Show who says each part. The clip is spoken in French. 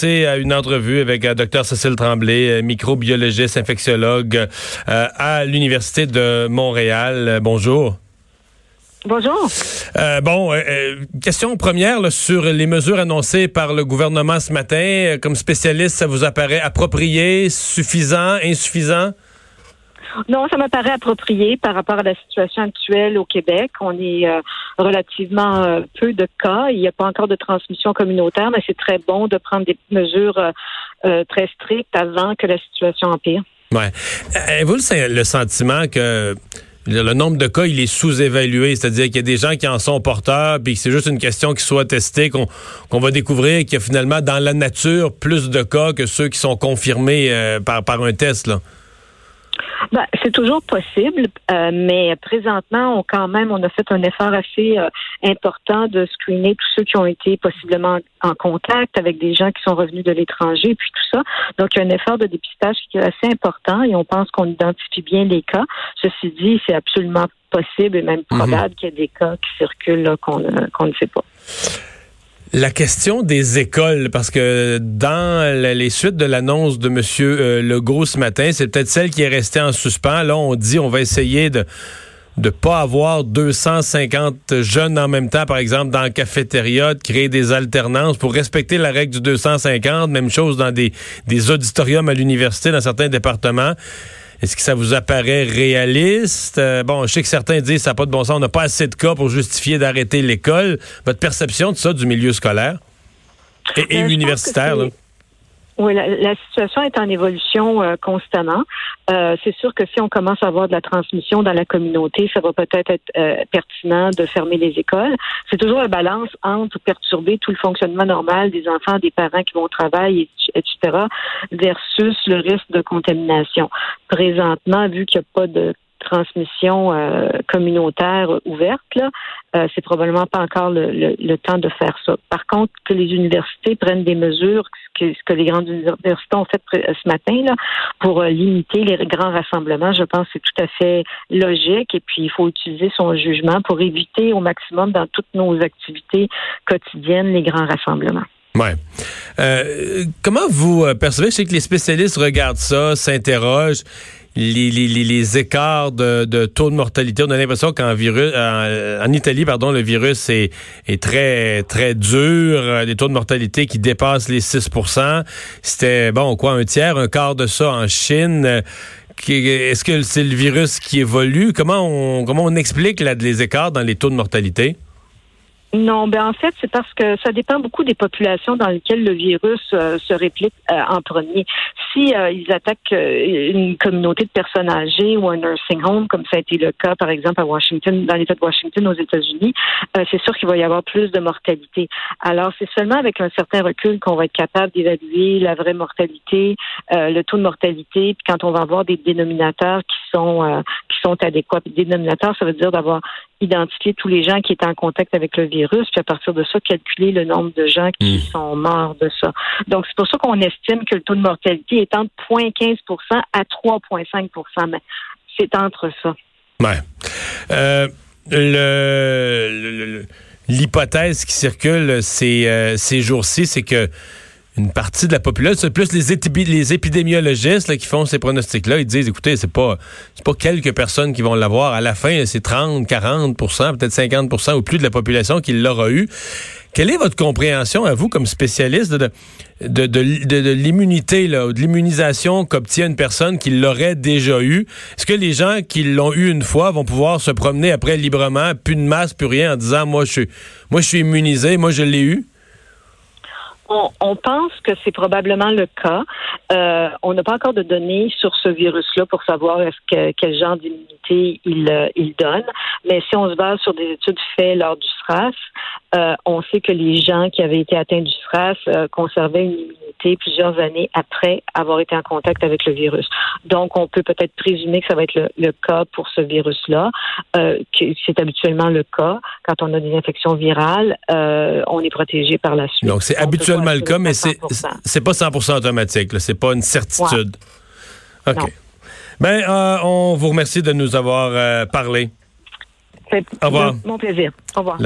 Speaker 1: passer à une entrevue avec euh, Dr Cécile Tremblay, microbiologiste, infectiologue à l'Université de Montréal. bonjour.
Speaker 2: Bonjour.
Speaker 1: bon, question première sur les mesures annoncées par le gouvernement ce matin. Comme spécialiste, ça vous apparaît approprié, suffisant, insuffisant?
Speaker 2: Non, ça me paraît approprié par rapport à la situation actuelle au Québec. On est euh, relativement euh, peu de cas. Il n'y a pas encore de transmission communautaire, mais c'est très bon de prendre des mesures euh, très strictes avant que la situation empire.
Speaker 1: Ouais. Avez-vous le sentiment que le nombre de cas, il est sous-évalué, c'est-à-dire qu'il y a des gens qui en sont porteurs, puis c'est juste une question qui soit testée, qu'on va découvrir qu'il y a finalement dans la nature plus de cas que ceux qui sont confirmés par, par un test. Là?
Speaker 2: Ben, c'est toujours possible, euh, mais présentement, on quand même, on a fait un effort assez euh, important de screener tous ceux qui ont été possiblement en contact avec des gens qui sont revenus de l'étranger, puis tout ça. Donc, il y a un effort de dépistage qui est assez important et on pense qu'on identifie bien les cas. Ceci dit, c'est absolument possible et même mhm. probable qu'il y ait des cas qui circulent qu'on ne sait pas.
Speaker 1: La question des écoles, parce que dans les suites de l'annonce de M. Euh, Legault ce matin, c'est peut-être celle qui est restée en suspens. Là, on dit on va essayer de ne pas avoir 250 jeunes en même temps, par exemple, dans la cafétéria, de créer des alternances pour respecter la règle du 250. Même chose dans des, des auditoriums à l'université, dans certains départements. Est-ce que ça vous apparaît réaliste? Euh, bon, je sais que certains disent que ça n'a pas de bon sens, on n'a pas assez de cas pour justifier d'arrêter l'école. Votre perception de ça, du milieu scolaire? Et, et ben, universitaire? Là?
Speaker 2: Oui, la, situation est en évolution euh, constamment. Euh, c'est sûr que si on commence à avoir de la transmission dans la communauté, ça va peut-être être, euh, pertinent de fermer les écoles. C'est toujours la balance entre perturber tout le fonctionnement normal des enfants, des parents qui vont au travail, etc., versus le risque de contamination. Présentement, vu qu'il n'y a pas de transmission euh, communautaire ouverte, là, euh, c'est probablement pas encore le, temps de faire ça. Par contre, que les universités prennent des mesures, ce que, les grandes universités ont fait ce matin là, pour euh, limiter les grands rassemblements, je pense que c'est tout à fait logique. Et puis, il faut utiliser son jugement pour éviter au maximum dans toutes nos activités quotidiennes les grands rassemblements.
Speaker 1: Ouais. comment vous percevez, je sais que les spécialistes regardent ça, s'interrogent les, les, les, écarts de, taux de mortalité. On a l'impression qu'en virus, en, Italie, pardon, le virus est, très très dur. Des taux de mortalité qui dépassent les 6% C'était bon quoi, un tiers, un quart de ça en Chine. Est-ce que c'est le virus qui évolue? Comment on comment on explique les écarts dans les taux de mortalité?
Speaker 2: Non, ben en fait, c'est parce que ça dépend beaucoup des populations dans lesquelles le virus euh, se réplique euh, en premier. Si euh, ils attaquent une communauté de personnes âgées ou un nursing home, comme ça a été le cas, par exemple, à Washington, dans l'État de Washington aux États-Unis, c'est sûr qu'il va y avoir plus de mortalité. Alors, c'est seulement avec un certain recul qu'on va être capable d'évaluer la vraie mortalité, le taux de mortalité, puis quand on va avoir des dénominateurs qui sont qui sont adéquats. Puis dénominateurs, ça veut dire d'avoir identifié tous les gens qui étaient en contact avec le virus puis à partir de ça, calculer le nombre de gens qui hmm. sont morts de ça. Donc, c'est pour ça qu'on estime que le taux de mortalité est entre 0,15% à 3,5 mais c'est entre ça.
Speaker 1: Ouais. Euh, le, l'hypothèse qui circule ces, euh, ces jours-ci, c'est que une partie de la population, c'est plus les, épidémiologistes qui font ces pronostics-là, ils disent, écoutez, c'est pas pas quelques personnes qui vont l'avoir. À la fin, c'est 30, 40% peut-être 50% ou plus de la population qui l'aura eu. Quelle est votre compréhension à vous, comme spécialiste, de, de, l'immunité, de l'immunisation qu'obtient une personne qui l'aurait déjà eu? Est-ce que les gens qui l'ont eu une fois vont pouvoir se promener après librement, plus de masse, plus rien, en disant, moi, je suis, moi, je suis immunisé, moi, je l'ai eu?
Speaker 2: On, pense que c'est probablement le cas. Euh, on n'a pas encore de données sur ce virus-là pour savoir est-ce que quel genre d'immunité il, euh, il donne. Mais si on se base sur des études faites lors du SRAS, euh, on sait que les gens qui avaient été atteints du SRAS conservaient une immunité plusieurs années après avoir été en contact avec le virus. Donc, on peut peut-être présumer que ça va être le, le cas pour ce virus-là, que c'est habituellement le cas quand on a des infections virales. on est protégé par la suite.
Speaker 1: Donc, c'est habituellement le cas, mais c'est c'est pas 100% automatique. C'est pas une certitude. OK. Ben, euh, on vous remercie de nous avoir euh, parlé.
Speaker 2: Au revoir. Mon plaisir. Au revoir.